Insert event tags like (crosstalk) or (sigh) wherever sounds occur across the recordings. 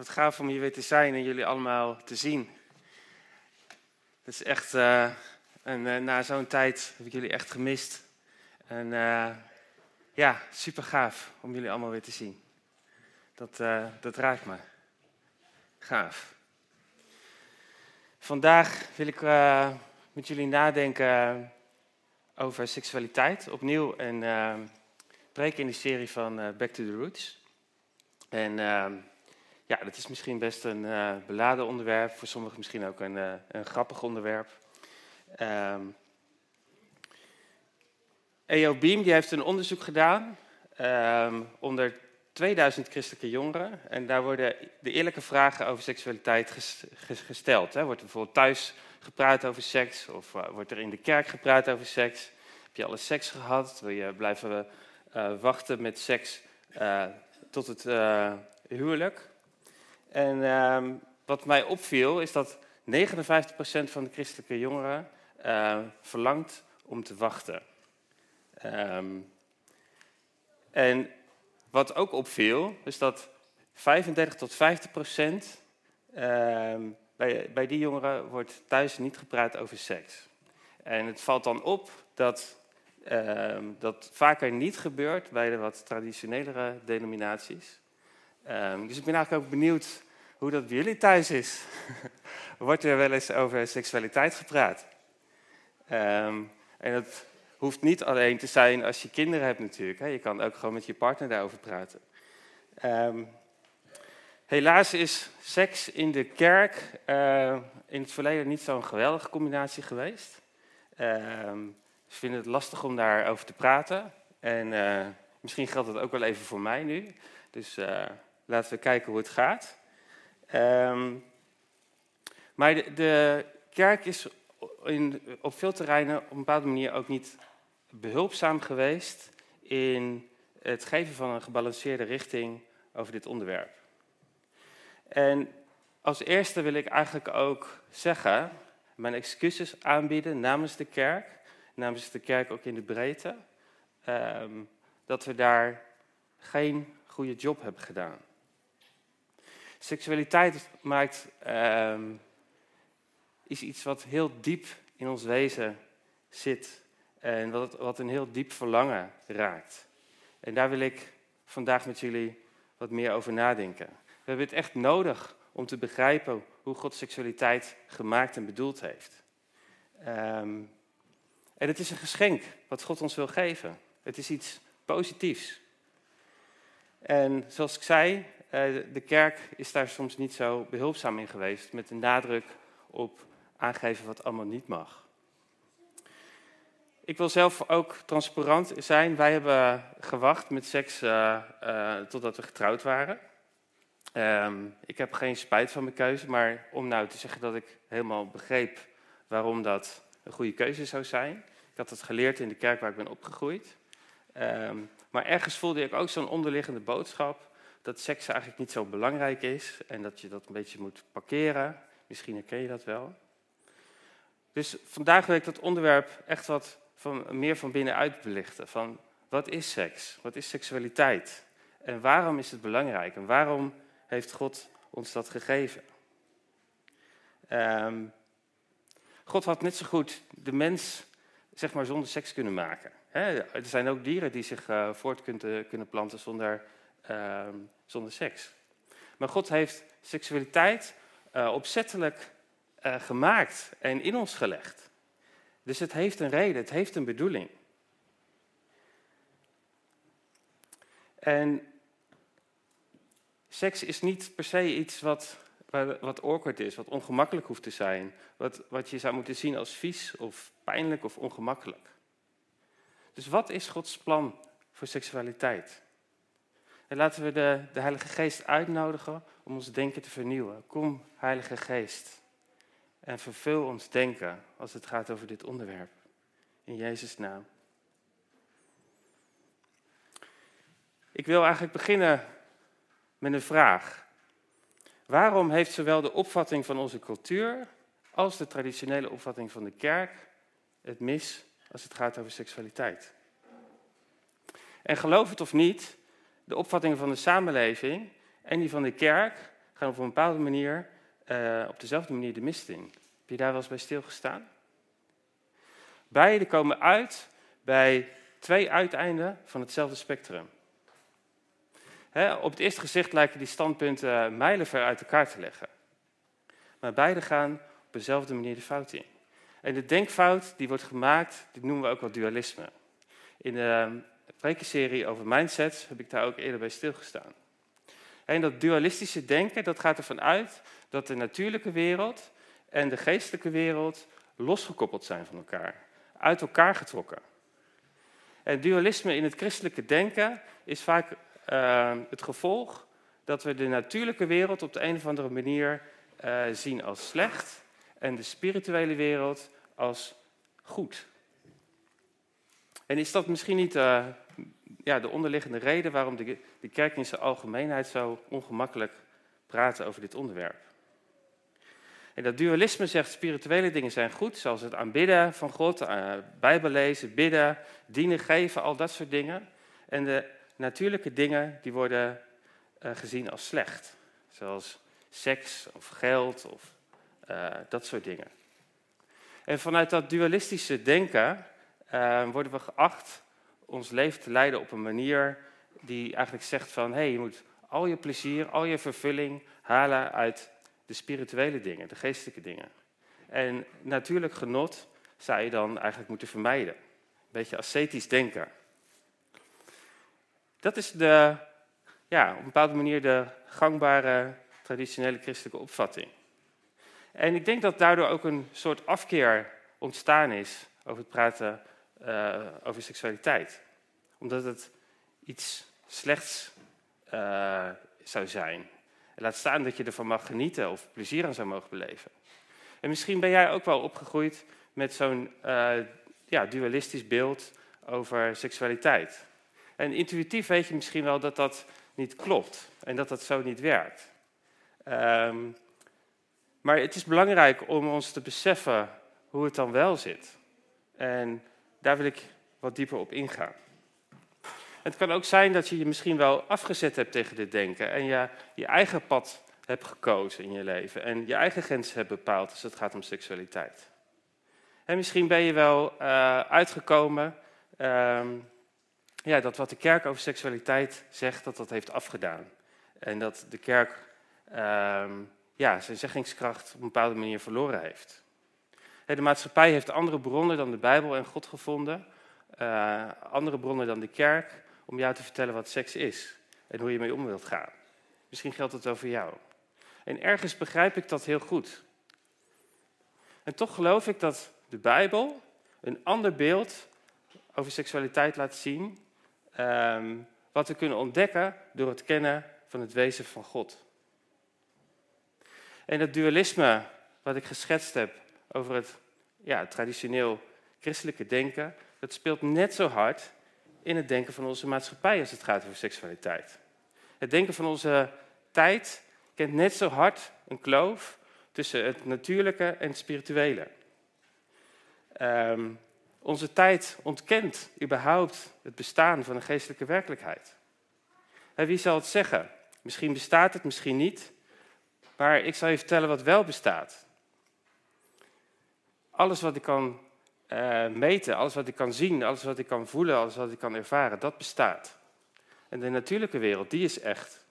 Wat gaaf om hier weer te zijn en jullie allemaal te zien. Het is echt, uh, en, uh, na zo'n tijd heb ik jullie echt gemist. En uh, ja, super gaaf om jullie allemaal weer te zien. Dat, dat raakt me. Gaaf. Vandaag wil ik met jullie nadenken over seksualiteit opnieuw en spreken in de serie van Back to the Roots. En ja, dat is misschien best een uh, beladen onderwerp, voor sommigen misschien ook een, uh, een grappig onderwerp. Um, EO Beam die heeft een onderzoek gedaan um, onder 2000 christelijke jongeren. En daar worden de eerlijke vragen over seksualiteit ges, ges, gesteld. Hè. Wordt er bijvoorbeeld thuis gepraat over seks? Of uh, wordt er in de kerk gepraat over seks? Heb je alle seks gehad? Wil je blijven wachten met seks tot het huwelijk? En uh, wat mij opviel is dat 59% van de christelijke jongeren uh, verlangt om te wachten. Um, en wat ook opviel, is dat 35 tot 50 procent bij, bij die jongeren wordt thuis niet gepraat over seks. En het valt dan op dat dat vaker niet gebeurt bij de wat traditionelere denominaties. Um, dus ik ben eigenlijk ook benieuwd hoe dat bij jullie thuis is. (laughs) Wordt er wel eens over seksualiteit gepraat? Um, en dat hoeft niet alleen te zijn als je kinderen hebt natuurlijk. Hè. Je kan ook gewoon met je partner daarover praten. Um, helaas is seks in de kerk uh, in het verleden niet zo'n geweldige combinatie geweest. Um, ze vinden het lastig om daarover te praten. En uh, misschien geldt dat ook wel even voor mij nu. Dus uh, Laten we kijken hoe het gaat. Um, maar de, kerk is in, op veel terreinen op een bepaalde manier ook niet behulpzaam geweest in het geven van een gebalanceerde richting over dit onderwerp. En als eerste wil ik eigenlijk ook zeggen, mijn excuses aanbieden namens de kerk, namens de kerk ook in de breedte, um, dat we daar geen goede job hebben gedaan. Seksualiteit maakt, uh, is iets wat heel diep in ons wezen zit. En wat, wat een heel diep verlangen raakt. En daar wil ik vandaag met jullie wat meer over nadenken. We hebben het echt nodig om te begrijpen hoe God seksualiteit gemaakt en bedoeld heeft. Um, en het is een geschenk wat God ons wil geven. Het is iets positiefs. En zoals ik zei, de kerk is daar soms niet zo behulpzaam in geweest, met de nadruk op aangeven wat allemaal niet mag. Ik wil zelf ook transparant zijn. Wij hebben gewacht met seks uh, uh, totdat we getrouwd waren. Um, ik heb geen spijt van mijn keuze, maar om nou te zeggen dat ik helemaal begreep waarom dat een goede keuze zou zijn. Ik had het geleerd in de kerk waar ik ben opgegroeid. Um, maar ergens voelde ik ook zo'n onderliggende boodschap dat seks eigenlijk niet zo belangrijk is en dat je dat een beetje moet parkeren. Misschien herken je dat wel. Dus vandaag wil ik dat onderwerp echt wat van, meer van binnenuit belichten. Van wat is seks? Wat is seksualiteit? En waarom is het belangrijk? En waarom heeft God ons dat gegeven? Um, God had net zo goed de mens zeg maar, zonder seks kunnen maken. er zijn ook dieren die zich uh, voort kunnen, kunnen planten zonder uh, zonder seks. Maar God heeft seksualiteit uh, opzettelijk uh, gemaakt en in ons gelegd. Dus het heeft een reden, het heeft een bedoeling. En seks is niet per se iets wat, wat awkward is, wat ongemakkelijk hoeft te zijn. Wat, wat je zou moeten zien als vies of pijnlijk of ongemakkelijk. Dus wat is Gods plan voor seksualiteit? En laten we de, de Heilige Geest uitnodigen om ons denken te vernieuwen. Kom, Heilige Geest. En vervul ons denken als het gaat over dit onderwerp. In Jezus' naam. Ik wil eigenlijk beginnen met een vraag. Waarom heeft zowel de opvatting van onze cultuur als de traditionele opvatting van de kerk het mis als het gaat over seksualiteit? En geloof het of niet, de opvattingen van de samenleving en die van de kerk gaan op een bepaalde manier, uh, op dezelfde manier de mist in. Heb je daar wel eens bij stilgestaan? Beide komen uit bij twee uiteinden van hetzelfde spectrum. op het eerste gezicht lijken die standpunten mijlenver uit elkaar te leggen. Maar beide gaan op dezelfde manier de fout in. En de denkfout die wordt gemaakt, die noemen we ook wel dualisme. In de prekenserie over mindsets heb ik daar ook eerder bij stilgestaan. En dat dualistische denken, dat gaat ervan uit dat de natuurlijke wereld en de geestelijke wereld losgekoppeld zijn van elkaar, uit elkaar getrokken. En dualisme in het christelijke denken is vaak uh, het gevolg dat we de natuurlijke wereld op de een of andere manier uh, zien als slecht en de spirituele wereld als goed. En is dat misschien niet uh, ja, de onderliggende reden waarom de, de kerk in zijn algemeenheid zo ongemakkelijk praat over dit onderwerp? En dat dualisme zegt spirituele dingen zijn goed, zoals het aanbidden van God, uh, Bijbel lezen, bidden, dienen, geven, al dat soort dingen. En de natuurlijke dingen die worden uh, gezien als slecht, zoals seks of geld of uh, dat soort dingen. En vanuit dat dualistische denken worden we geacht ons leven te leiden op een manier die eigenlijk zegt van hé, hey, je moet al je plezier, al je vervulling halen uit de spirituele dingen, de geestelijke dingen. En natuurlijk genot zou je dan eigenlijk moeten vermijden. Een beetje ascetisch denken. Dat is de, ja, op een bepaalde manier de gangbare traditionele christelijke opvatting. En ik denk dat daardoor ook een soort afkeer ontstaan is over het praten uh, over seksualiteit. Omdat het iets slechts uh, zou zijn. Laat staan dat je ervan mag genieten of plezier aan zou mogen beleven. En misschien ben jij ook wel opgegroeid met zo'n uh, ja, dualistisch beeld over seksualiteit. En intuïtief weet je misschien wel dat dat niet klopt en dat dat zo niet werkt. Um, maar het is belangrijk om ons te beseffen hoe het dan wel zit. En daar wil ik wat dieper op ingaan. Het kan ook zijn dat je je misschien wel afgezet hebt tegen dit denken en je je eigen pad hebt gekozen in je leven en je eigen grenzen hebt bepaald als het gaat om seksualiteit. En misschien ben je wel uh, uitgekomen uh, ja, dat wat de kerk over seksualiteit zegt, dat dat heeft afgedaan. En dat de kerk uh, ja, zijn zeggingskracht op een bepaalde manier verloren heeft. De maatschappij heeft andere bronnen dan de Bijbel en God gevonden, uh, andere bronnen dan de kerk, om jou te vertellen wat seks is en hoe je mee om wilt gaan. Misschien geldt het over jou. En ergens begrijp ik dat heel goed. En toch geloof ik dat de Bijbel een ander beeld over seksualiteit laat zien, um, wat we kunnen ontdekken door het kennen van het wezen van God. En dat dualisme wat ik geschetst heb over het ja, traditioneel christelijke denken, dat speelt net zo hard in het denken van onze maatschappij als het gaat over seksualiteit. Het denken van onze tijd kent net zo hard een kloof tussen het natuurlijke en het spirituele. Um, onze tijd ontkent überhaupt het bestaan van een geestelijke werkelijkheid. En wie zal het zeggen? Misschien bestaat het, misschien niet. Maar ik zal je vertellen wat wel bestaat. Alles wat ik kan uh, meten, alles wat ik kan zien, alles wat ik kan voelen, alles wat ik kan ervaren, dat bestaat. En de natuurlijke wereld, die is echt.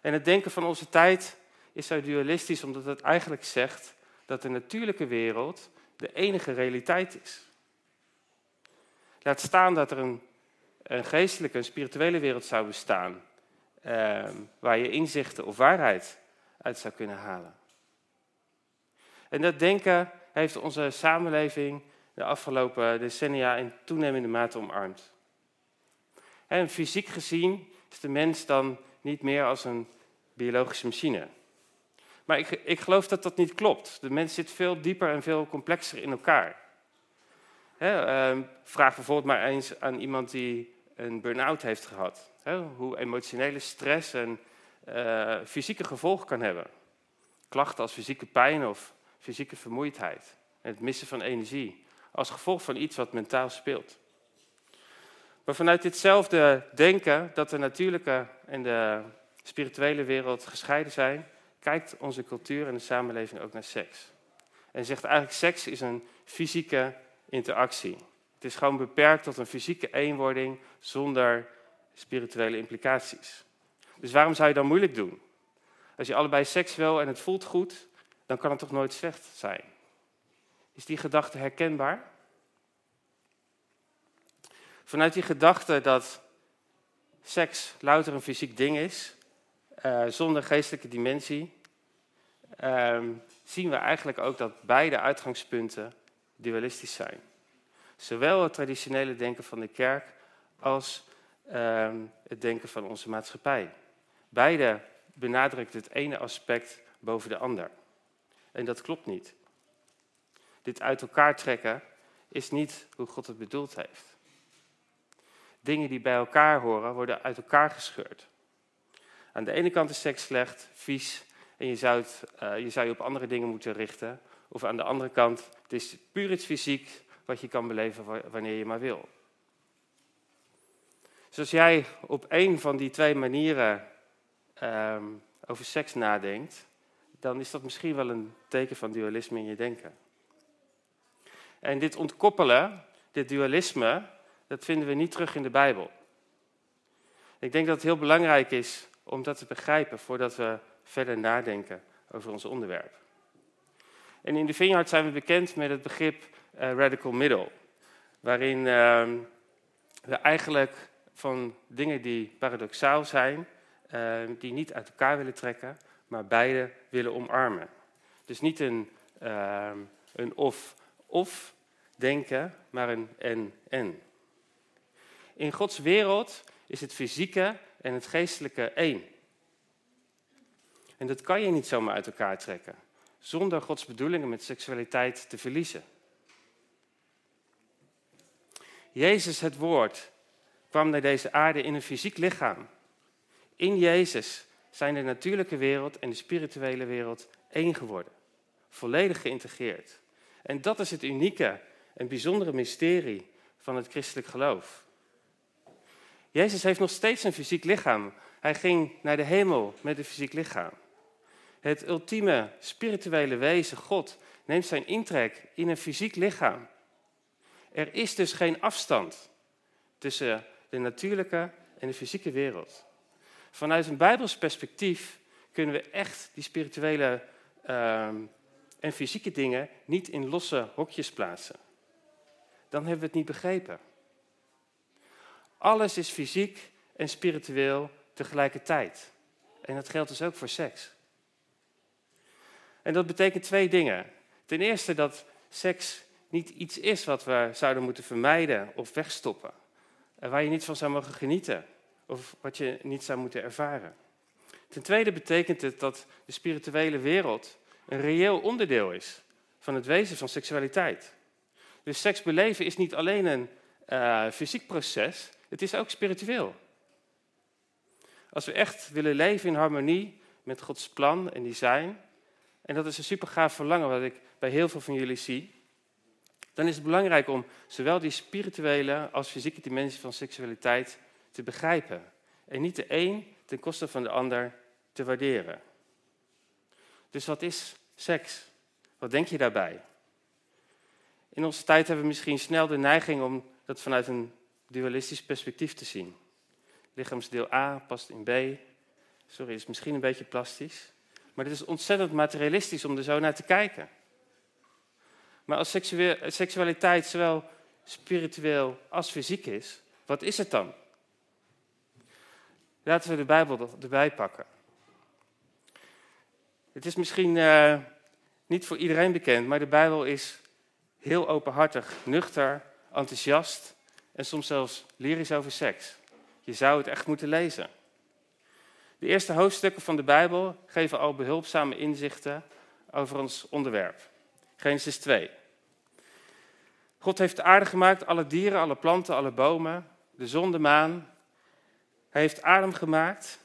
En het denken van onze tijd is zo dualistisch omdat het eigenlijk zegt dat de natuurlijke wereld de enige realiteit is. Laat staan dat er een, een geestelijke, een spirituele wereld zou bestaan, eh, waar je inzichten of waarheid uit zou kunnen halen. En dat denken heeft onze samenleving de afgelopen decennia in toenemende mate omarmd. En fysiek gezien is de mens dan niet meer als een biologische machine. Maar ik, ik geloof dat dat niet klopt. De mens zit veel dieper en veel complexer in elkaar. uh, vraag bijvoorbeeld maar eens aan iemand die een burn-out heeft gehad. hoe emotionele stress en uh, fysieke gevolgen kan hebben. Klachten als fysieke pijn of fysieke vermoeidheid en het missen van energie, als gevolg van iets wat mentaal speelt. Maar vanuit ditzelfde denken dat de natuurlijke en de spirituele wereld gescheiden zijn, kijkt onze cultuur en de samenleving ook naar seks. En zegt eigenlijk, seks is een fysieke interactie. Het is gewoon beperkt tot een fysieke eenwording zonder spirituele implicaties. Dus waarom zou je dan moeilijk doen? Als je allebei seks wil en het voelt goed, dan kan het toch nooit slecht zijn? Is die gedachte herkenbaar? Vanuit die gedachte dat seks louter een fysiek ding is, uh, zonder geestelijke dimensie, uh, zien we eigenlijk ook dat beide uitgangspunten dualistisch zijn. Zowel het traditionele denken van de kerk als uh, het denken van onze maatschappij. Beide benadrukt het ene aspect boven de ander. En dat klopt niet. Dit uit elkaar trekken is niet hoe God het bedoeld heeft. Dingen die bij elkaar horen, worden uit elkaar gescheurd. Aan de ene kant is seks slecht, vies, en je zou, uh, je zou je op andere dingen moeten richten. Of aan de andere kant, het is puur iets fysiek wat je kan beleven wanneer je maar wil. Dus als jij op één van die twee manieren um, over seks nadenkt, dan is dat misschien wel een teken van dualisme in je denken. En dit ontkoppelen, dit dualisme, dat vinden we niet terug in de Bijbel. Ik denk dat het heel belangrijk is om dat te begrijpen voordat we verder nadenken over ons onderwerp. En in de Vineyard zijn we bekend met het begrip uh, radical middle, waarin uh, we eigenlijk van dingen die paradoxaal zijn, uh, die niet uit elkaar willen trekken, maar beide willen omarmen. Dus niet een, ehm, een of-of denken, maar een en-en. In Gods wereld is het fysieke en het geestelijke één. En dat kan je niet zomaar uit elkaar trekken, zonder Gods bedoelingen met seksualiteit te verliezen. Jezus, het woord, kwam naar deze aarde in een fysiek lichaam. In Jezus zijn de natuurlijke wereld en de spirituele wereld één geworden. Volledig geïntegreerd. En dat is het unieke en bijzondere mysterie van het christelijk geloof. Jezus heeft nog steeds een fysiek lichaam. Hij ging naar de hemel met een fysiek lichaam. Het ultieme spirituele wezen, God, neemt zijn intrek in een fysiek lichaam. Er is dus geen afstand tussen de natuurlijke en de fysieke wereld. Vanuit een Bijbels perspectief kunnen we echt die spirituele uh, en fysieke dingen niet in losse hokjes plaatsen. Dan hebben we het niet begrepen. Alles is fysiek en spiritueel tegelijkertijd. En dat geldt dus ook voor seks. En dat betekent twee dingen. Ten eerste dat seks niet iets is wat we zouden moeten vermijden of wegstoppen. Waar je niet van zou mogen genieten of wat je niet zou moeten ervaren. Ten tweede betekent het dat de spirituele wereld een reëel onderdeel is van het wezen van seksualiteit. Dus seks beleven is niet alleen een uh, fysiek proces, het is ook spiritueel. Als we echt willen leven in harmonie met Gods plan en design, en dat is een super gaaf verlangen wat ik bij heel veel van jullie zie, dan is het belangrijk om zowel die spirituele als fysieke dimensie van seksualiteit te begrijpen. En niet de een ten koste van de ander te waarderen. Dus wat is seks? Wat denk je daarbij? In onze tijd hebben we misschien snel de neiging om dat vanuit een dualistisch perspectief te zien. Lichaamsdeel A past in B. Sorry, is misschien een beetje plastisch. Maar het is ontzettend materialistisch om er zo naar te kijken. Maar als seksualiteit zowel spiritueel als fysiek is, wat is het dan? Laten we de Bijbel erbij pakken. Het is misschien uh, niet voor iedereen bekend, maar de Bijbel is heel openhartig, nuchter, enthousiast en soms zelfs lyrisch over seks. Je zou het echt moeten lezen. De eerste hoofdstukken van de Bijbel geven al behulpzame inzichten over ons onderwerp. Genesis 2. God heeft de aarde gemaakt, alle dieren, alle planten, alle bomen, de zon, de maan. Hij heeft Adam gemaakt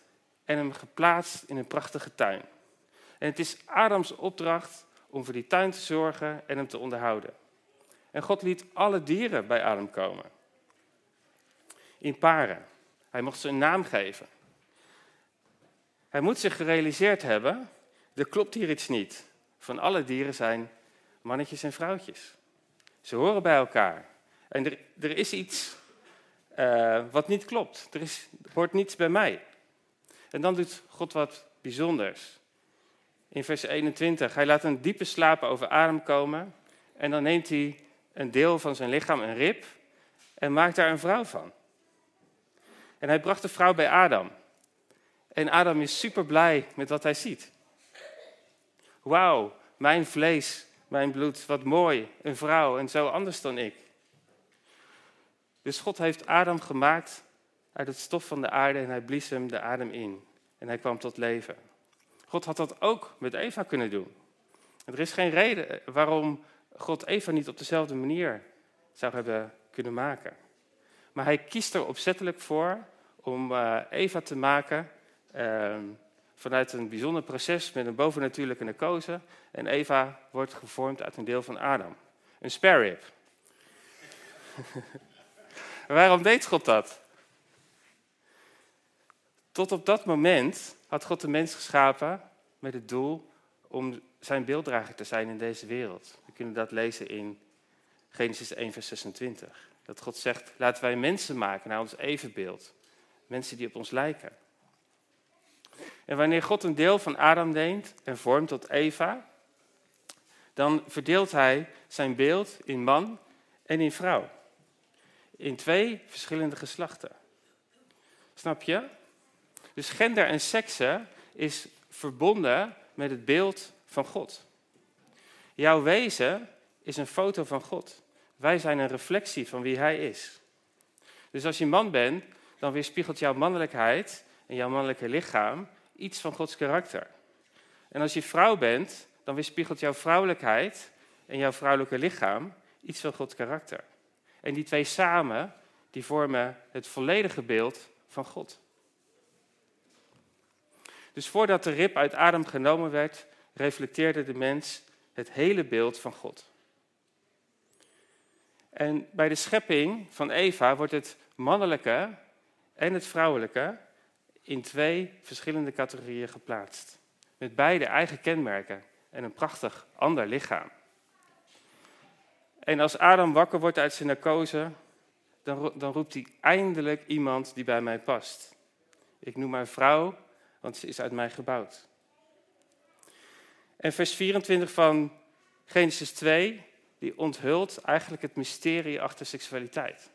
en hem geplaatst in een prachtige tuin. En het is Adams opdracht om voor die tuin te zorgen en hem te onderhouden. En God liet alle dieren bij Adam komen. In paren. Hij mocht ze een naam geven. Hij moet zich gerealiseerd hebben, er klopt hier iets niet. Van alle dieren zijn mannetjes en vrouwtjes. Ze horen bij elkaar. En er, er is iets uh, wat niet klopt. Er, is, hoort niets bij mij. En dan doet God wat bijzonders. In vers 21, hij laat een diepe slaap over adem komen. En dan neemt hij een deel van zijn lichaam, een rib, en maakt daar een vrouw van. En hij bracht de vrouw bij Adam. En Adam is super blij met wat hij ziet. Wauw, mijn vlees, mijn bloed, wat mooi, een vrouw en zo anders dan ik. Dus God heeft Adam gemaakt uit het stof van de aarde en hij blies hem de adem in. En hij kwam tot leven. God had dat ook met Eva kunnen doen. Er is geen reden waarom God Eva niet op dezelfde manier zou hebben kunnen maken. Maar hij kiest er opzettelijk voor om eh, Eva te maken ehm, vanuit een bijzonder proces met een bovennatuurlijke narcose. En Eva wordt gevormd uit een deel van Adam. Een spare rib. (laughs) Waarom deed God dat? Tot op dat moment had God de mens geschapen met het doel om zijn beelddrager te zijn in deze wereld. We kunnen dat lezen in Genesis 1, vers 26. Dat God zegt, laten wij mensen maken naar ons evenbeeld. Mensen die op ons lijken. En wanneer God een deel van Adam neemt en vormt tot Eva, dan verdeelt hij zijn beeld in man en in vrouw. In twee verschillende geslachten. Snap je? Dus gender en seksen is verbonden met het beeld van God. Jouw wezen is een foto van God. Wij zijn een reflectie van wie Hij is. Dus als je man bent, dan weerspiegelt jouw mannelijkheid en jouw mannelijke lichaam iets van Gods karakter. En als je vrouw bent, dan weerspiegelt jouw vrouwelijkheid en jouw vrouwelijke lichaam iets van Gods karakter. En die twee samen, die vormen het volledige beeld van God. Dus voordat de rib uit Adam genomen werd, reflecteerde de mens het hele beeld van God. En bij de schepping van Eva wordt het mannelijke en het vrouwelijke in twee verschillende categorieën geplaatst. Met beide eigen kenmerken en een prachtig ander lichaam. En als Adam wakker wordt uit zijn narcose, dan, dan roept hij eindelijk iemand die bij mij past. Ik noem haar vrouw, want ze is uit mij gebouwd. En vers 24 van Genesis 2, die onthult eigenlijk het mysterie achter seksualiteit.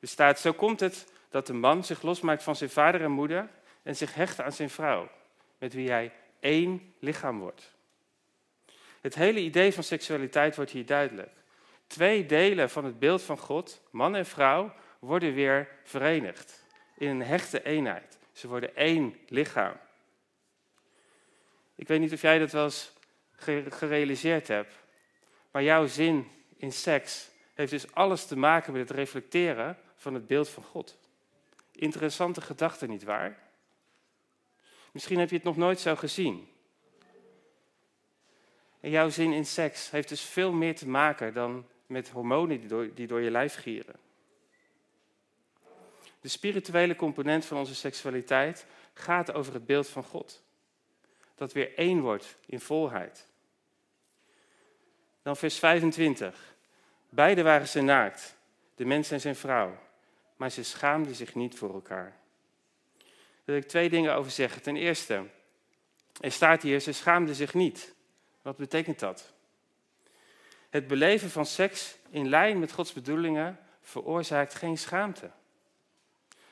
Er staat, zo komt het dat de man zich losmaakt van zijn vader en moeder en zich hecht aan zijn vrouw, met wie hij één lichaam wordt. Het hele idee van seksualiteit wordt hier duidelijk. Twee delen van het beeld van God, man en vrouw, worden weer verenigd in een hechte eenheid. Ze worden één lichaam. Ik weet niet of jij dat wel eens gerealiseerd hebt, maar jouw zin in seks heeft dus alles te maken met het reflecteren van het beeld van God. Interessante gedachte, nietwaar? Misschien heb je het nog nooit zo gezien. En jouw zin in seks heeft dus veel meer te maken dan met hormonen die door, die door je lijf gieren. De spirituele component van onze seksualiteit gaat over het beeld van God. Dat weer één wordt in volheid. Dan vers 25. Beiden waren ze naakt, de mens en zijn vrouw, maar ze schaamden zich niet voor elkaar. Daar wil ik twee dingen over zeggen. Ten eerste, er staat hier, ze schaamden zich niet. Wat betekent dat? Het beleven van seks in lijn met Gods bedoelingen veroorzaakt geen schaamte.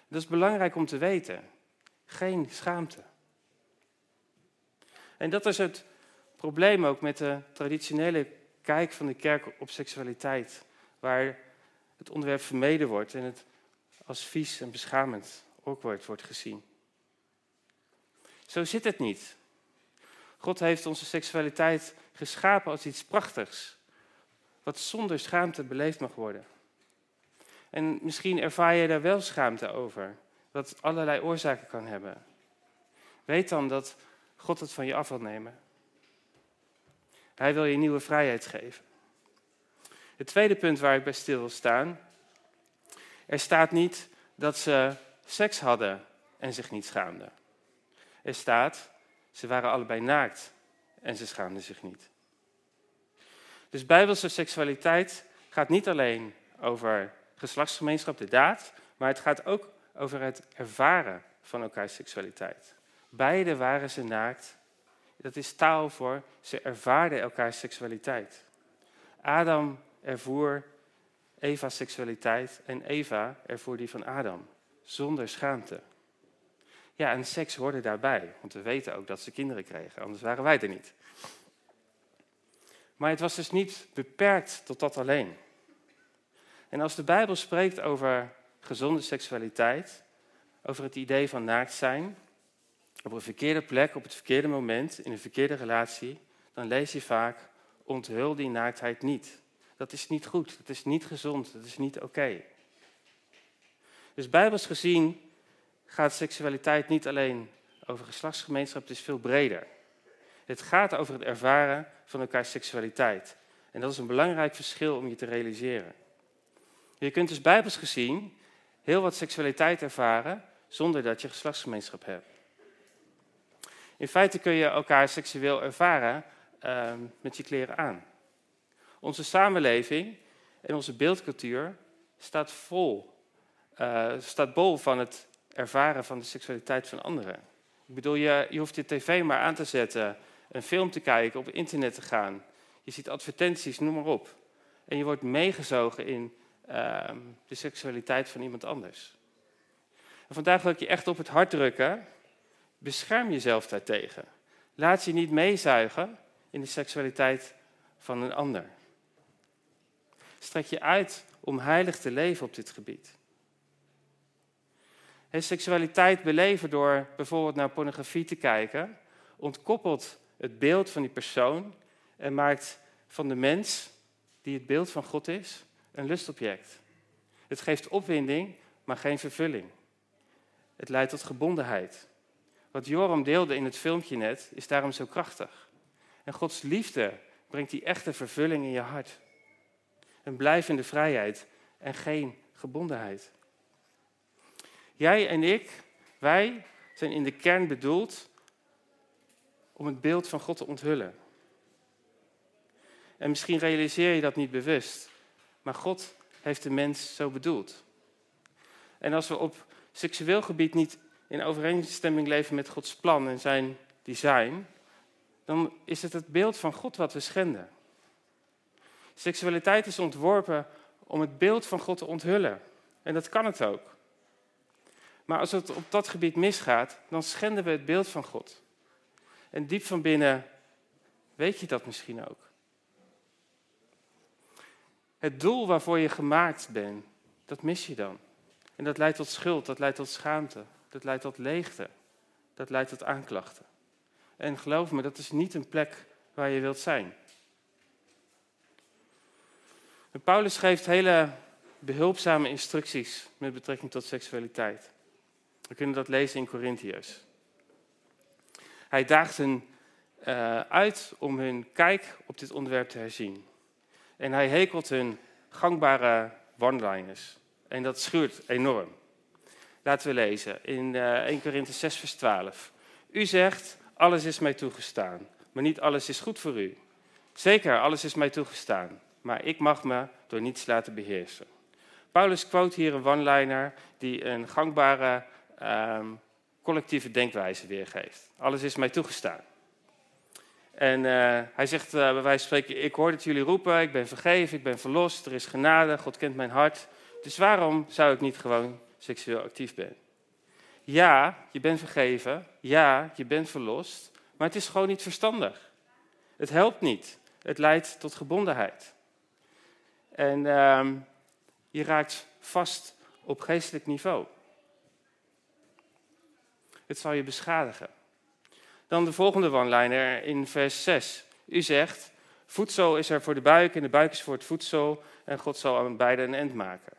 Dat is belangrijk om te weten. Geen schaamte. En dat is het probleem ook met de traditionele kijk van de kerk op seksualiteit, waar het onderwerp vermeden wordt en het als vies en beschamend awkward wordt gezien. Zo zit het niet. God heeft onze seksualiteit geschapen als iets prachtigs, wat zonder schaamte beleefd mag worden. En misschien ervaar je daar wel schaamte over, wat allerlei oorzaken kan hebben. Weet dan dat God het van je af wil nemen. Hij wil je nieuwe vrijheid geven. Het tweede punt waar ik bij stil wil staan. Er staat niet dat ze seks hadden en zich niet schaamden. Er staat, ze waren allebei naakt en ze schaamden zich niet. Dus bijbelse seksualiteit gaat niet alleen over geslachtsgemeenschap, de daad, maar het gaat ook over het ervaren van elkaars seksualiteit. Beide waren ze naakt. Dat is taal voor ze ervaarden elkaars seksualiteit. Adam ervoer Eva's seksualiteit en Eva ervoer die van Adam, zonder schaamte. Ja, en seks hoorde daarbij, want we weten ook dat ze kinderen kregen, anders waren wij er niet. Maar het was dus niet beperkt tot dat alleen. En als de Bijbel spreekt over gezonde seksualiteit, over het idee van naakt zijn, op een verkeerde plek, op het verkeerde moment, in een verkeerde relatie, dan lees je vaak, onthul die naaktheid niet. Dat is niet goed, dat is niet gezond, dat is niet oké. Dus bijbels gezien gaat seksualiteit niet alleen over geslachtsgemeenschap, het is veel breder. Het gaat over het ervaren van elkaars seksualiteit. En dat is een belangrijk verschil om je te realiseren. Je kunt dus bijbels gezien heel wat seksualiteit ervaren zonder dat je geslachtsgemeenschap hebt. In feite kun je elkaar seksueel ervaren uh, met je kleren aan. Onze samenleving en onze beeldcultuur staat vol, uh, staat bol van het ervaren van de seksualiteit van anderen. Ik bedoel, je, je hoeft je tv maar aan te zetten, een film te kijken, op internet te gaan. Je ziet advertenties, noem maar op. En je wordt meegezogen in uh, de seksualiteit van iemand anders. En vandaag wil ik je echt op het hart drukken. Bescherm jezelf daartegen. Laat je niet meezuigen in de seksualiteit van een ander. Strek je uit om heilig te leven op dit gebied. En seksualiteit beleven door bijvoorbeeld naar pornografie te kijken, ontkoppelt het beeld van die persoon en maakt van de mens, die het beeld van God is, een lustobject. Het geeft opwinding, maar geen vervulling. Het leidt tot gebondenheid. Wat Joram deelde in het filmpje net, is daarom zo krachtig. En Gods liefde brengt die echte vervulling in je hart. Een blijvende vrijheid en geen gebondenheid. Jij en ik, wij zijn in de kern bedoeld om het beeld van God te onthullen. En misschien realiseer je dat niet bewust, maar God heeft de mens zo bedoeld. En als we op seksueel gebied niet in overeenstemming leven met Gods plan en zijn design, dan is het het beeld van God wat we schenden. Seksualiteit is ontworpen om het beeld van God te onthullen. En dat kan het ook. Maar als het op dat gebied misgaat, dan schenden we het beeld van God. En diep van binnen weet je dat misschien ook. Het doel waarvoor je gemaakt bent, dat mis je dan. En dat leidt tot schuld, dat leidt tot schaamte, dat leidt tot leegte, dat leidt tot aanklachten. En geloof me, dat is niet een plek waar je wilt zijn. En Paulus geeft hele behulpzame instructies met betrekking tot seksualiteit. We kunnen dat lezen in Corinthiërs. Hij daagt hen uh, uit om hun kijk op dit onderwerp te herzien. En hij hekelt hun gangbare one-liners. En dat schuurt enorm. Laten we lezen in uh, 1 Korinthe 6, vers 12. U zegt, alles is mij toegestaan, maar niet alles is goed voor u. Zeker, alles is mij toegestaan, maar ik mag me door niets laten beheersen. Paulus quote hier een one-liner die een gangbare um, collectieve denkwijze weergeeft. Alles is mij toegestaan. En uh, hij zegt uh, bij wijze van spreken, ik hoor dat jullie roepen, ik ben vergeven, ik ben verlost, er is genade, God kent mijn hart. Dus waarom zou ik niet gewoon seksueel actief zijn? Ja, je bent vergeven, ja, je bent verlost, maar het is gewoon niet verstandig. Het helpt niet, het leidt tot gebondenheid. En uh, je raakt vast op geestelijk niveau. Het zal je beschadigen. Dan de volgende one-liner in vers 6. U zegt, voedsel is er voor de buik en de buik is voor het voedsel en God zal aan beide een end maken.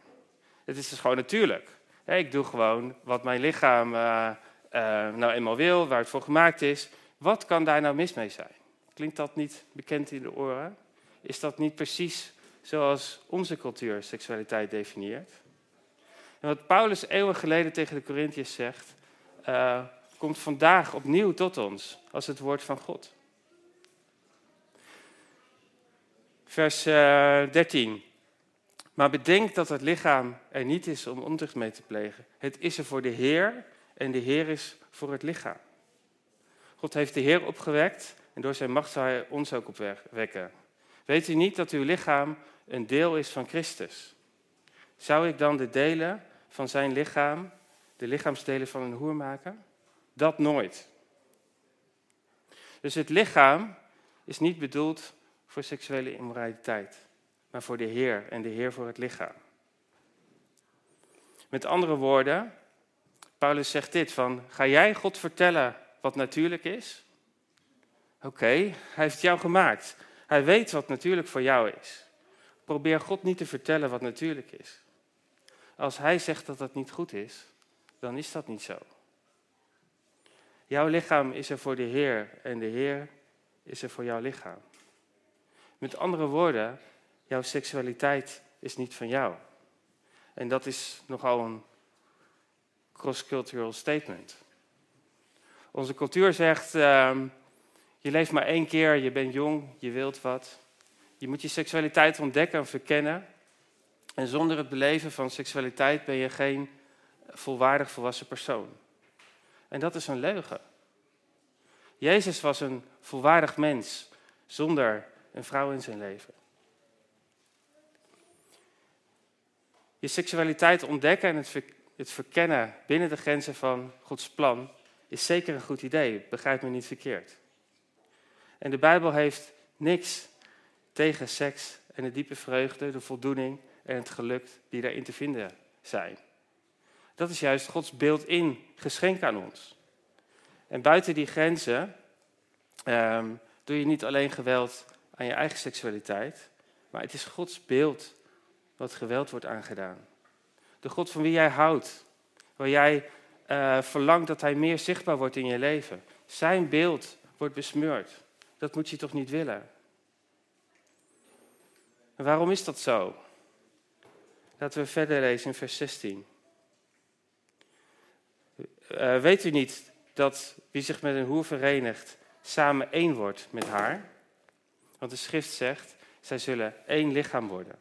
Het is dus gewoon natuurlijk. Ik doe gewoon wat mijn lichaam uh, uh, nou eenmaal wil, waar het voor gemaakt is. Wat kan daar nou mis mee zijn? Klinkt dat niet bekend in de oren? Is dat niet precies zoals onze cultuur seksualiteit definieert? En wat Paulus eeuwen geleden tegen de Corinthiërs zegt, uh, komt vandaag opnieuw tot ons als het woord van God. Vers 13. Eh, maar bedenk dat het lichaam er niet is om ontucht mee te plegen. Het is er voor de Heer en de Heer is voor het lichaam. God heeft de Heer opgewekt en door zijn macht zal hij ons ook opwekken. Weet u niet dat uw lichaam een deel is van Christus? Zou ik dan de delen van zijn lichaam, de lichaamsdelen van een hoer maken? Dat nooit. Dus het lichaam is niet bedoeld voor seksuele immoraliteit, maar voor de Heer en de Heer voor het lichaam. Met andere woorden, Paulus zegt dit van, ga jij God vertellen wat natuurlijk is? Oké, hij heeft jou gemaakt. Hij weet wat natuurlijk voor jou is. Probeer God niet te vertellen wat natuurlijk is. Als hij zegt dat dat niet goed is, dan is dat niet zo. Jouw lichaam is er voor de Heer en de Heer is er voor jouw lichaam. Met andere woorden, jouw seksualiteit is niet van jou. En dat is nogal een cross-cultural statement. Onze cultuur zegt, uh, je leeft maar één keer, je bent jong, je wilt wat. Je moet je seksualiteit ontdekken en verkennen. En zonder het beleven van seksualiteit ben je geen volwaardig volwassen persoon. En dat is een leugen. Jezus was een volwaardig mens zonder een vrouw in zijn leven. Je seksualiteit ontdekken en het, het verkennen binnen de grenzen van Gods plan is zeker een goed idee, begrijp me niet verkeerd. En de Bijbel heeft niks tegen seks en de diepe vreugde, de voldoening en het geluk die daarin te vinden zijn. Dat is juist Gods beeld in geschenk aan ons. En buiten die grenzen ehm, doe je niet alleen geweld aan je eigen seksualiteit, maar het is Gods beeld wat geweld wordt aangedaan. De God van wie jij houdt, waar jij uh, verlangt dat hij meer zichtbaar wordt in je leven. Zijn beeld wordt besmeurd. Dat moet je toch niet willen? En waarom is dat zo? Laten we verder lezen in vers 16. Eh, weet u niet dat wie zich met een hoer verenigt, samen één wordt met haar? Want de schrift zegt, zij zullen één lichaam worden.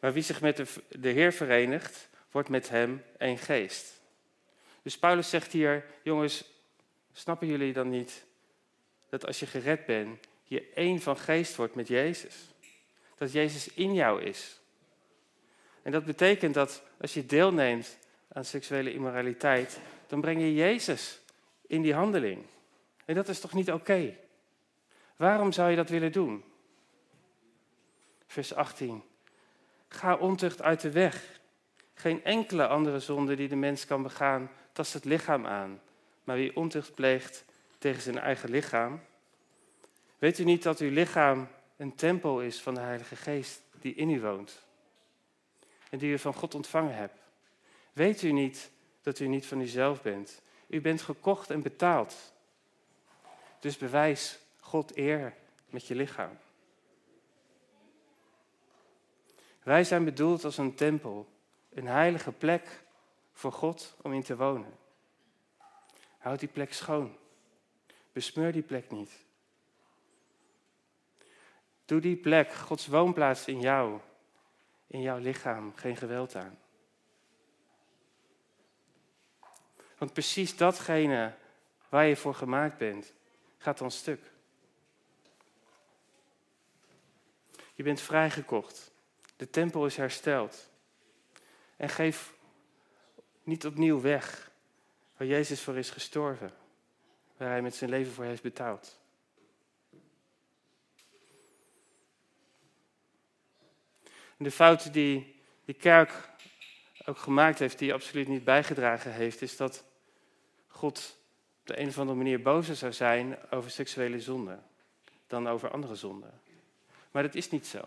Maar wie zich met de, de Heer verenigt, wordt met hem één geest. Dus Paulus zegt hier, jongens, snappen jullie dan niet dat als je gered bent, je één van geest wordt met Jezus? Dat Jezus in jou is. En dat betekent dat als je deelneemt aan seksuele immoraliteit, dan breng je Jezus in die handeling. En dat is toch niet oké? Waarom zou je dat willen doen? Vers 18. Ga ontucht uit de weg. Geen enkele andere zonde die de mens kan begaan, tast het lichaam aan. Maar wie ontucht pleegt tegen zijn eigen lichaam. Weet u niet dat uw lichaam een tempel is van de Heilige Geest die in u woont? En die u van God ontvangen hebt. Weet u niet dat u niet van uzelf bent? U bent gekocht en betaald. Dus bewijs God eer met je lichaam. Wij zijn bedoeld als een tempel een heilige plek voor God om in te wonen. Houd die plek schoon. Besmeur die plek niet. Doe die plek, Gods woonplaats in jou, in jouw lichaam, geen geweld aan. Want precies datgene waar je voor gemaakt bent, gaat dan stuk. Je bent vrijgekocht. De tempel is hersteld. En geef niet opnieuw weg waar Jezus voor is gestorven, waar hij met zijn leven voor heeft betaald. De fout die die kerk ook gemaakt heeft, die absoluut niet bijgedragen heeft, is dat God op de een of andere manier bozer zou zijn over seksuele zonden dan over andere zonden. Maar dat is niet zo.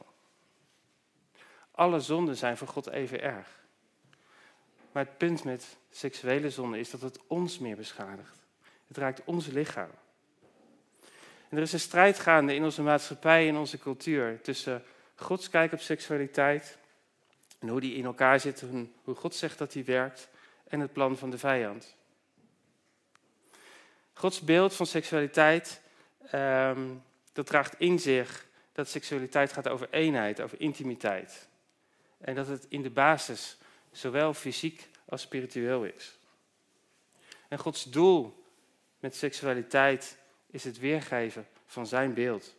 Alle zonden zijn voor God even erg. Maar het punt met seksuele zonde is dat het ons meer beschadigt. Het raakt ons lichaam. En er is een strijd gaande in onze maatschappij en onze cultuur tussen Gods kijk op seksualiteit en hoe die in elkaar zit, hoe God zegt dat die werkt, en het plan van de vijand. Gods beeld van seksualiteit, ehm, dat draagt in zich dat seksualiteit gaat over eenheid, over intimiteit. En dat het in de basis zowel fysiek als spiritueel is. En Gods doel met seksualiteit is het weergeven van zijn beeld.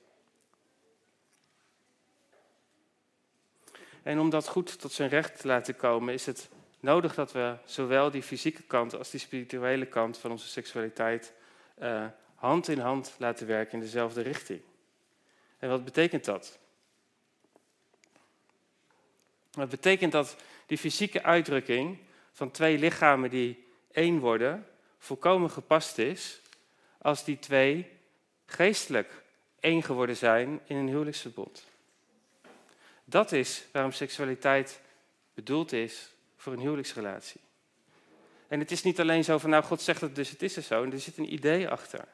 En om dat goed tot zijn recht te laten komen, is het nodig dat we zowel die fysieke kant als die spirituele kant van onze seksualiteit uh, hand in hand laten werken in dezelfde richting. En wat betekent dat? Dat betekent dat die fysieke uitdrukking van twee lichamen die één worden, volkomen gepast is als die twee geestelijk één geworden zijn in een huwelijksverbond. Dat is waarom seksualiteit bedoeld is voor een huwelijksrelatie. En het is niet alleen zo van, nou, God zegt het, dus het is er zo. En er zit een idee achter.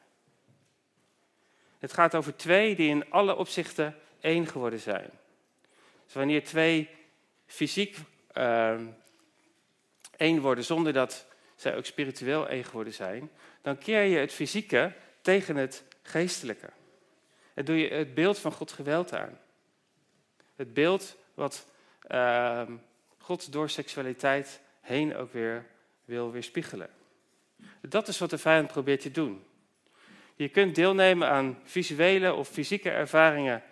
Het gaat over twee die in alle opzichten één geworden zijn. Dus wanneer twee fysiek uh, één worden zonder dat zij ook spiritueel één geworden zijn, dan keer je het fysieke tegen het geestelijke. En doe je het beeld van God geweld aan. Het beeld wat uh, God door seksualiteit heen ook weer wil weerspiegelen. Dat is wat de vijand probeert te doen. Je kunt deelnemen aan visuele of fysieke ervaringen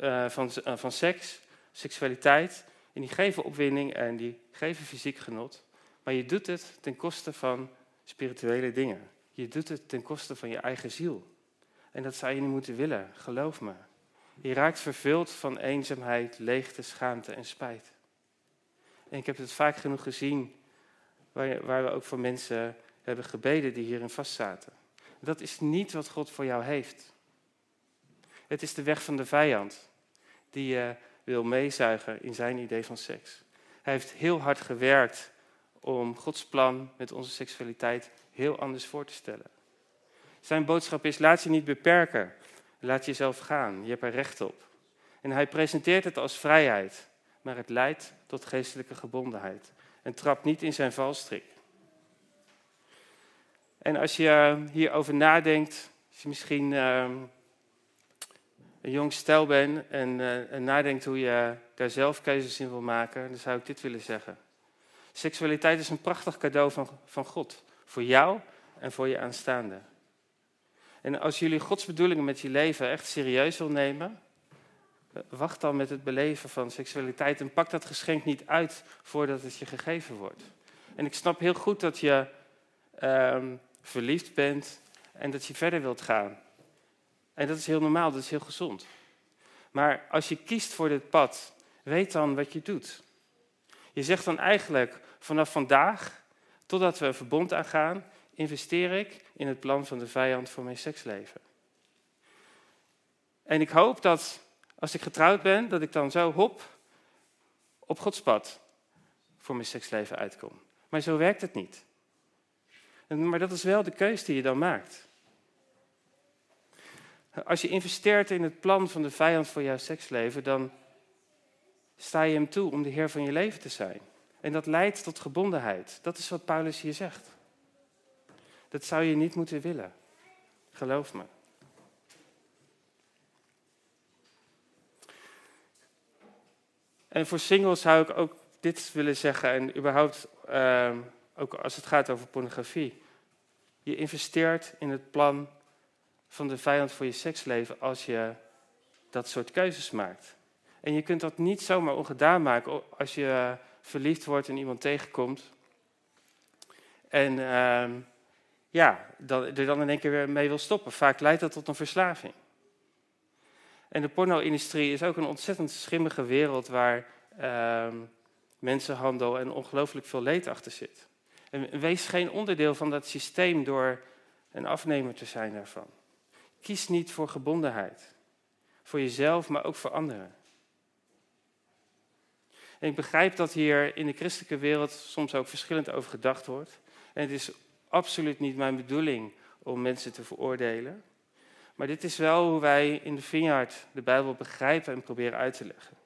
uh, van, uh, van seks, seksualiteit. En die geven opwinding en die geven fysiek genot. Maar je doet het ten koste van spirituele dingen. Je doet het ten koste van je eigen ziel. En dat zou je niet moeten willen, geloof me. Je raakt vervuld van eenzaamheid, leegte, schaamte en spijt. En ik heb het vaak genoeg gezien, waar, waar we ook voor mensen hebben gebeden die hierin vastzaten. Dat is niet wat God voor jou heeft. Het is de weg van de vijand, die je wil meezuigen in zijn idee van seks. Hij heeft heel hard gewerkt om Gods plan met onze seksualiteit heel anders voor te stellen. Zijn boodschap is: laat je niet beperken, laat jezelf gaan, je hebt er recht op. En hij presenteert het als vrijheid, maar het leidt tot geestelijke gebondenheid en trapt niet in zijn valstrik. En als je hierover nadenkt, als je misschien uh, een jong stel bent en, uh, en, nadenkt hoe je daar zelf keuzes in wil maken, dan zou ik dit willen zeggen. Seksualiteit is een prachtig cadeau van, van God, voor jou en voor je aanstaande. En als jullie Gods bedoelingen met je leven echt serieus wil nemen, wacht dan met het beleven van seksualiteit en pak dat geschenk niet uit voordat het je gegeven wordt. En ik snap heel goed dat je um, verliefd bent en dat je verder wilt gaan. En dat is heel normaal, dat is heel gezond. Maar als je kiest voor dit pad, weet dan wat je doet. Je zegt dan eigenlijk, vanaf vandaag, totdat we een verbond aangaan, investeer ik in het plan van de vijand voor mijn seksleven. En ik hoop dat als ik getrouwd ben, dat ik dan zo hop op Gods pad voor mijn seksleven uitkom. Maar zo werkt het niet. Maar dat is wel de keuze die je dan maakt. Als je investeert in het plan van de vijand voor jouw seksleven, dan sta je hem toe om de Heer van je leven te zijn. En dat leidt tot gebondenheid. Dat is wat Paulus hier zegt. Dat zou je niet moeten willen. Geloof me. En voor singles zou ik ook dit willen zeggen, en überhaupt uh, ook als het gaat over pornografie. Je investeert in het plan van de vijand voor je seksleven als je dat soort keuzes maakt. En je kunt dat niet zomaar ongedaan maken als je verliefd wordt en iemand tegenkomt. En uh, ja, dan, er dan in één keer weer mee wil stoppen. Vaak leidt dat tot een verslaving. En de porno-industrie is ook een ontzettend schimmige wereld waar uh, mensenhandel en ongelooflijk veel leed achter zit. En wees geen onderdeel van dat systeem door een afnemer te zijn daarvan. Kies niet voor gebondenheid. Voor jezelf, maar ook voor anderen. En ik begrijp dat hier in de christelijke wereld soms ook verschillend over gedacht wordt. En het is absoluut niet mijn bedoeling om mensen te veroordelen. Maar dit is wel hoe wij in de Vineyard de Bijbel begrijpen en proberen uit te leggen.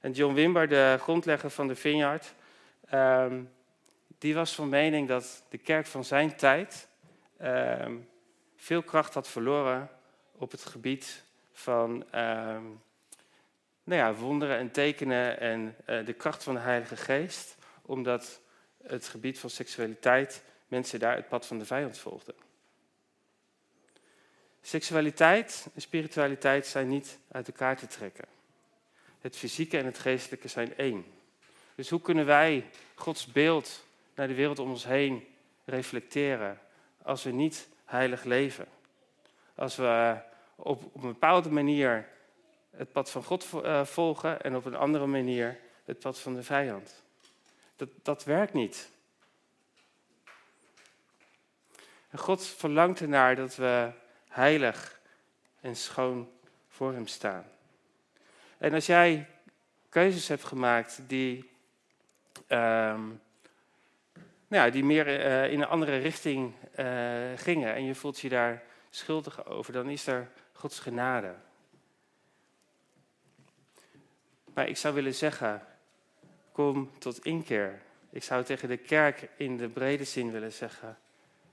En John Wimber, de grondlegger van de Vineyard, um, die was van mening dat de kerk van zijn tijd um, veel kracht had verloren op het gebied van ehm, nou ja, wonderen en tekenen en eh, de kracht van de Heilige Geest, omdat het gebied van seksualiteit mensen daar het pad van de vijand volgden. Seksualiteit en spiritualiteit zijn niet uit elkaar te trekken. Het fysieke en het geestelijke zijn één. Dus hoe kunnen wij Gods beeld naar de wereld om ons heen reflecteren als we niet heilig leven? Als we op, op een bepaalde manier het pad van God eh, volgen en op een andere manier het pad van de vijand. Dat, dat werkt niet. En God verlangt ernaar dat we heilig en schoon voor Hem staan. En als jij keuzes hebt gemaakt die, ehm, nou ja, die meer uh, in een andere richting uh, gingen en je voelt je daar schuldig over, dan is er Gods genade. Maar ik zou willen zeggen, kom tot inkeer. Ik zou tegen de kerk in de brede zin willen zeggen,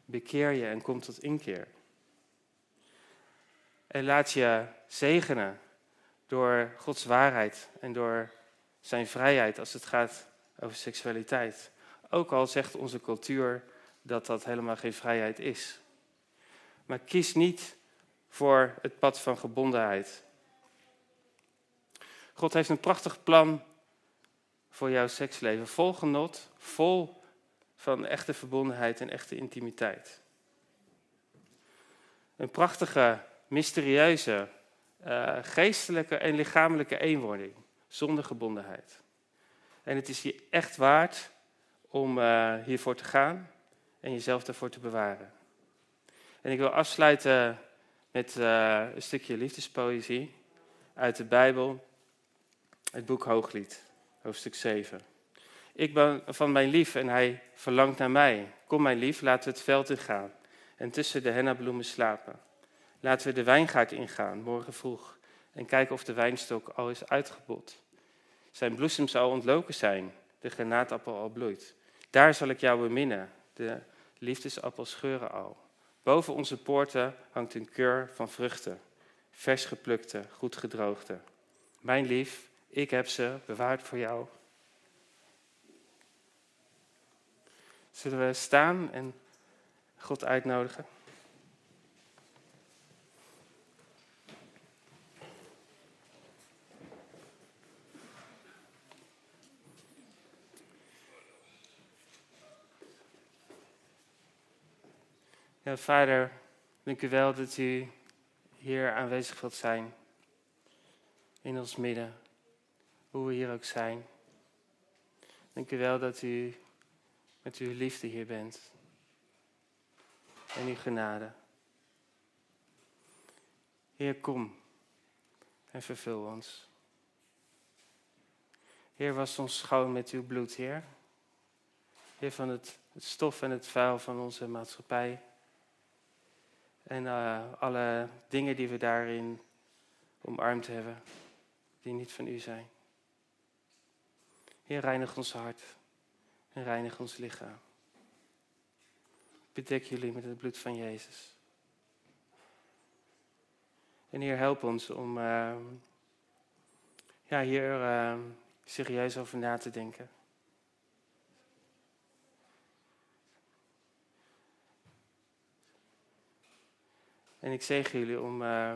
bekeer je en kom tot inkeer. En laat je zegenen door Gods waarheid en door zijn vrijheid als het gaat over seksualiteit. Ook al zegt onze cultuur dat dat helemaal geen vrijheid is. Maar kies niet voor het pad van gebondenheid. God heeft een prachtig plan voor jouw seksleven. Vol genot, vol van echte verbondenheid en echte intimiteit. Een prachtige, mysterieuze, uh, geestelijke en lichamelijke eenwording. Zonder gebondenheid. En het is je echt waard om uh, hiervoor te gaan en jezelf daarvoor te bewaren. En ik wil afsluiten met uh, een stukje liefdespoëzie uit de Bijbel, het boek Hooglied, hoofdstuk 7. Ik ben van mijn lief en hij verlangt naar mij. Kom mijn lief, laten we het veld ingaan en tussen de hennabloemen slapen. Laten we de wijngaard ingaan, morgen vroeg, en kijken of de wijnstok al is uitgebot. Zijn bloesem zal ontloken zijn, de granaatappel al bloeit. Daar zal ik jou beminnen, de liefdesappel scheuren al. Boven onze poorten hangt een keur van vruchten, vers geplukte, goed gedroogde. Mijn lief, ik heb ze bewaard voor jou. Zullen we staan en God uitnodigen? Vader, dank u wel dat u hier aanwezig wilt zijn. In ons midden, hoe we hier ook zijn. Dank u wel dat u met uw liefde hier bent. En uw genade. Heer, kom en vervul ons. Heer, was ons schoon met uw bloed, Heer. Heer, van het stof en het vuil van onze maatschappij. En uh, alle dingen die we daarin omarmd hebben, die niet van u zijn. Heer, reinig ons hart en reinig ons lichaam. Bedek jullie met het bloed van Jezus. En Heer, help ons om uh, ja, hier uh, serieus over na te denken. En ik zeg jullie om uh,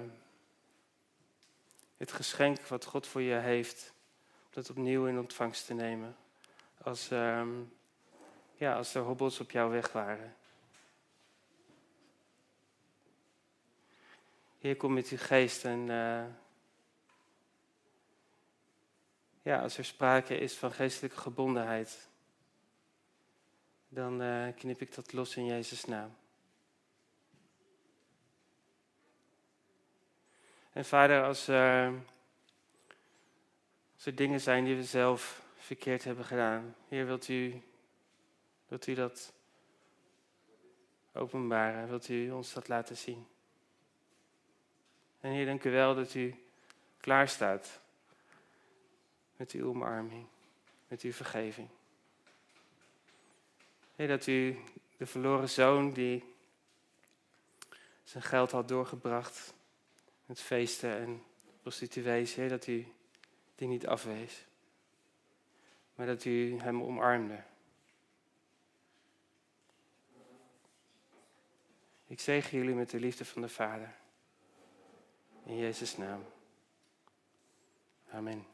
het geschenk wat God voor je heeft, dat opnieuw in ontvangst te nemen. Als, um, ja, als er hobbels op jouw weg waren. Heer, kom met uw geest en uh, ja, als er sprake is van geestelijke gebondenheid, dan uh, knip ik dat los in Jezus' naam. En vader, als er, als er dingen zijn die we zelf verkeerd hebben gedaan, Heer, wilt u, wilt u dat openbaren? Wilt u ons dat laten zien? En Heer, dank u wel dat u klaar staat met uw omarming, met uw vergeving. Heer, dat u de verloren zoon die zijn geld had doorgebracht met feesten en prostituees, Heer, dat u die niet afwees. Maar dat u hem omarmde. Ik zegen jullie met de liefde van de Vader. In Jezus' naam. Amen.